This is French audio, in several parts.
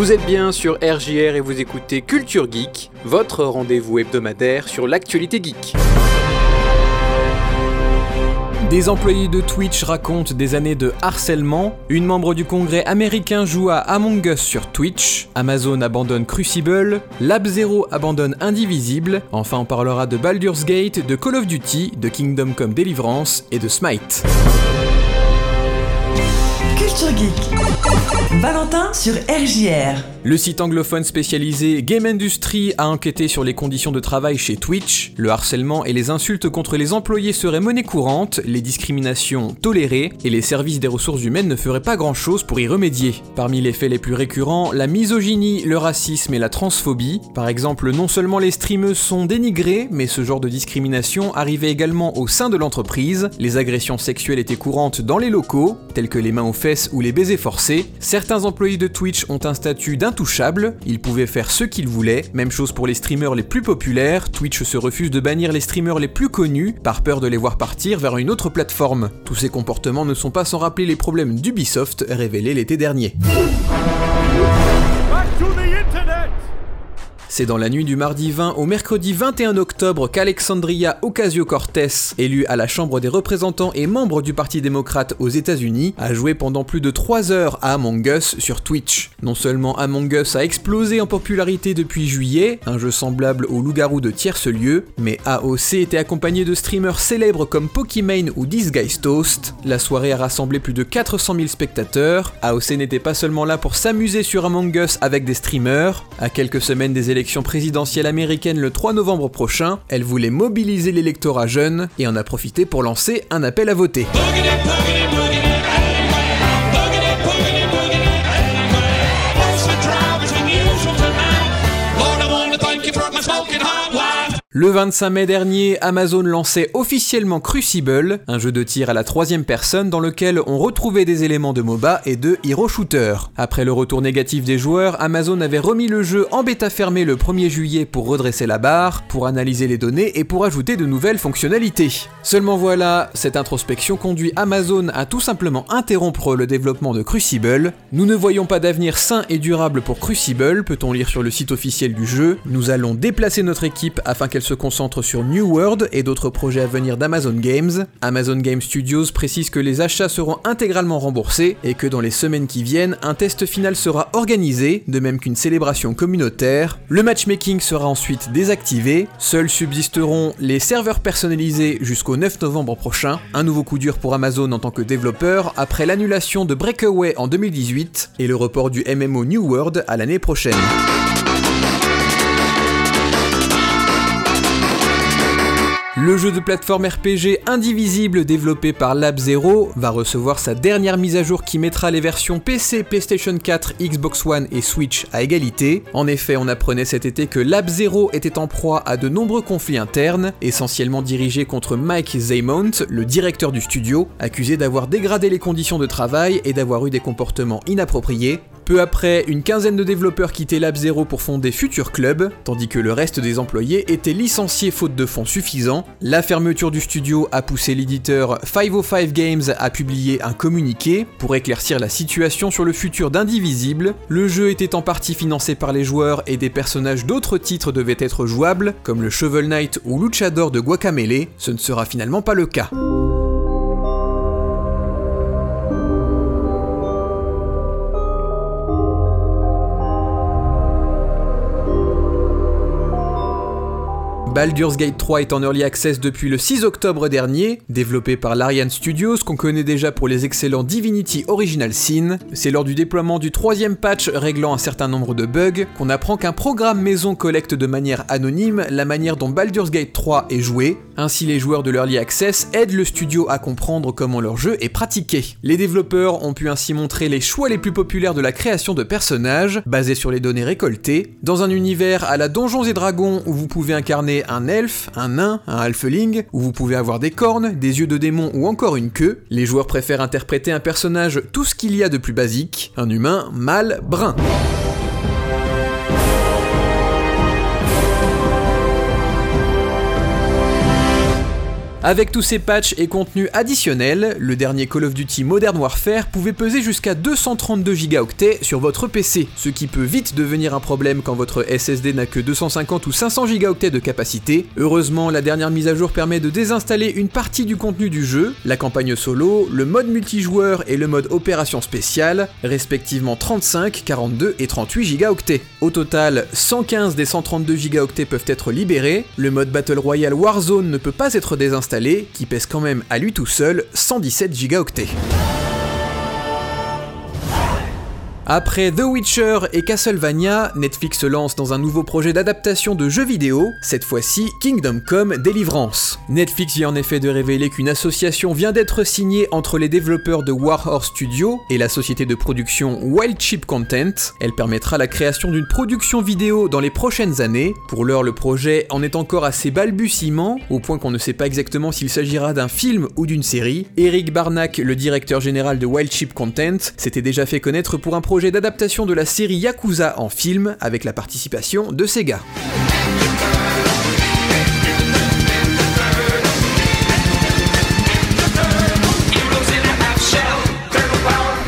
Vous êtes bien sur RJR et vous écoutez Culture Geek, votre rendez-vous hebdomadaire sur l'actualité geek. Des employés de Twitch racontent des années de harcèlement, une membre du congrès américain joue à Among Us sur Twitch, Amazon abandonne Crucible, Lab Zero abandonne Indivisible, enfin on parlera de Baldur's Gate, de Call of Duty, de Kingdom Come Deliverance et de Smite. Culture Geek. Valentin sur RJR. Le site anglophone spécialisé Game Industry a enquêté sur les conditions de travail chez Twitch. Le harcèlement et les insultes contre les employés seraient monnaie courante, les discriminations tolérées, et les services des ressources humaines ne feraient pas grand chose pour y remédier. Parmi les faits les plus récurrents, la misogynie, le racisme et la transphobie. Par exemple, non seulement les streameuses sont dénigrées, mais ce genre de discrimination arrivait également au sein de l'entreprise. Les agressions sexuelles étaient courantes dans les locaux, telles que les mains aux fesses ou les baisers forcés. Certains employés de Twitch ont un statut d'un intouchables, ils pouvaient faire ce qu'ils voulaient, même chose pour les streamers les plus populaires, Twitch se refuse de bannir les streamers les plus connus par peur de les voir partir vers une autre plateforme. Tous ces comportements ne sont pas sans rappeler les problèmes d'Ubisoft révélés l'été dernier. C'est dans la nuit du mardi 20 au mercredi 21 octobre qu'Alexandria Ocasio-Cortez, élue à la Chambre des représentants et membre du Parti démocrate aux États-Unis, a joué pendant plus de 3 heures à Among Us sur Twitch. Non seulement Among Us a explosé en popularité depuis juillet, un jeu semblable au loup-garou de tierce lieu, mais AOC était accompagné de streamers célèbres comme Pokimane ou Disguise Toast. La soirée a rassemblé plus de 400 000 spectateurs. AOC n'était pas seulement là pour s'amuser sur Among Us avec des streamers. À quelques semaines des élections présidentielle américaine le 3 novembre prochain, elle voulait mobiliser l'électorat jeune et en a profité pour lancer un appel à voter. Le 25 mai dernier, Amazon lançait officiellement Crucible, un jeu de tir à la troisième personne dans lequel on retrouvait des éléments de MOBA et de hero shooter. Après le retour négatif des joueurs, Amazon avait remis le jeu en bêta fermée le 1er juillet pour redresser la barre, pour analyser les données et pour ajouter de nouvelles fonctionnalités. Seulement voilà, cette introspection conduit Amazon à tout simplement interrompre le développement de Crucible. Nous ne voyons pas d'avenir sain et durable pour Crucible, peut-on lire sur le site officiel du jeu. Nous allons déplacer notre équipe afin qu'elle se concentre sur New World et d'autres projets à venir d'Amazon Games. Amazon Game Studios précise que les achats seront intégralement remboursés et que dans les semaines qui viennent, un test final sera organisé, de même qu'une célébration communautaire. Le matchmaking sera ensuite désactivé. Seuls subsisteront les serveurs personnalisés jusqu'au 9 novembre prochain. Un nouveau coup dur pour Amazon en tant que développeur après l'annulation de Breakaway en 2018 et le report du MMO New World à l'année prochaine. Le jeu de plateforme RPG Indivisible développé par Lab Zero va recevoir sa dernière mise à jour qui mettra les versions PC, PlayStation 4, Xbox One et Switch à égalité. En effet, on apprenait cet été que Lab Zero était en proie à de nombreux conflits internes, essentiellement dirigés contre Mike Zaymont, le directeur du studio, accusé d'avoir dégradé les conditions de travail et d'avoir eu des comportements inappropriés, peu après, une quinzaine de développeurs quittaient Lab Zero pour fonder Future Club, tandis que le reste des employés étaient licenciés faute de fonds suffisants. La fermeture du studio a poussé l'éditeur 505 Games à publier un communiqué pour éclaircir la situation sur le futur d'Indivisible. Le jeu était en partie financé par les joueurs et des personnages d'autres titres devaient être jouables, comme le Shovel Knight ou Luchador de Guacamele. Ce ne sera finalement pas le cas. Baldur's Gate 3 est en early access depuis le 6 octobre dernier, développé par l'Ariane Studios qu'on connaît déjà pour les excellents Divinity Original Sin. C'est lors du déploiement du troisième patch réglant un certain nombre de bugs qu'on apprend qu'un programme maison collecte de manière anonyme la manière dont Baldur's Gate 3 est joué. Ainsi les joueurs de l'early access aident le studio à comprendre comment leur jeu est pratiqué. Les développeurs ont pu ainsi montrer les choix les plus populaires de la création de personnages, basés sur les données récoltées, dans un univers à la Donjons et Dragons où vous pouvez incarner un elfe, un nain, un halfling, où vous pouvez avoir des cornes, des yeux de démon ou encore une queue. Les joueurs préfèrent interpréter un personnage tout ce qu'il y a de plus basique, un humain mâle brun. Avec tous ces patchs et contenus additionnels, le dernier Call of Duty Modern Warfare pouvait peser jusqu'à 232 gigaoctets sur votre PC, ce qui peut vite devenir un problème quand votre SSD n'a que 250 ou 500 gigaoctets de capacité. Heureusement, la dernière mise à jour permet de désinstaller une partie du contenu du jeu, la campagne solo, le mode multijoueur et le mode opération spéciale, respectivement 35, 42 et 38 gigaoctets. Au total, 115 des 132 gigaoctets peuvent être libérés, le mode Battle Royale Warzone ne peut pas être désinstallé, qui pèse quand même à lui tout seul 117 gigaoctets. Après The Witcher et Castlevania, Netflix se lance dans un nouveau projet d'adaptation de jeux vidéo, cette fois-ci Kingdom Come Deliverance. Netflix vient en effet de révéler qu'une association vient d'être signée entre les développeurs de Warhorse Studio et la société de production Wild Chip Content. Elle permettra la création d'une production vidéo dans les prochaines années. Pour l'heure, le projet en est encore assez balbutiement, au point qu'on ne sait pas exactement s'il s'agira d'un film ou d'une série. Eric Barnack, le directeur général de Wild Chip Content, s'était déjà fait connaître pour un projet d'adaptation de la série Yakuza en film avec la participation de Sega.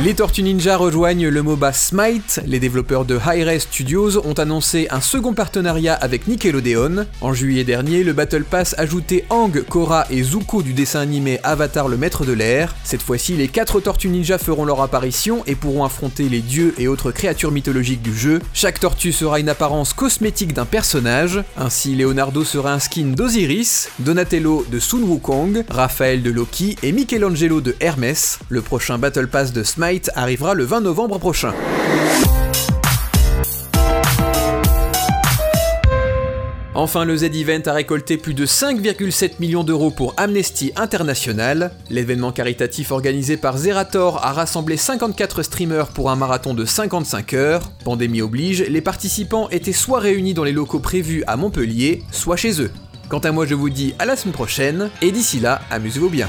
Les Tortues Ninja rejoignent le MOBA Smite. Les développeurs de Hi-Res Studios ont annoncé un second partenariat avec Nickelodeon. En juillet dernier, le Battle Pass ajoutait Ang, Korra et Zuko du dessin animé Avatar le Maître de l'Air. Cette fois-ci, les 4 Tortues Ninja feront leur apparition et pourront affronter les dieux et autres créatures mythologiques du jeu. Chaque tortue sera une apparence cosmétique d'un personnage. Ainsi, Leonardo sera un skin d'Osiris, Donatello de Sun Wukong, Raphaël de Loki et Michelangelo de Hermès. Le prochain Battle Pass de Smite arrivera le 20 novembre prochain. Enfin, le Z-Event a récolté plus de 5,7 millions d'euros pour Amnesty International. L'événement caritatif organisé par Zerator a rassemblé 54 streamers pour un marathon de 55 heures. Pandémie oblige, les participants étaient soit réunis dans les locaux prévus à Montpellier, soit chez eux. Quant à moi, je vous dis à la semaine prochaine, et d'ici là, amusez-vous bien.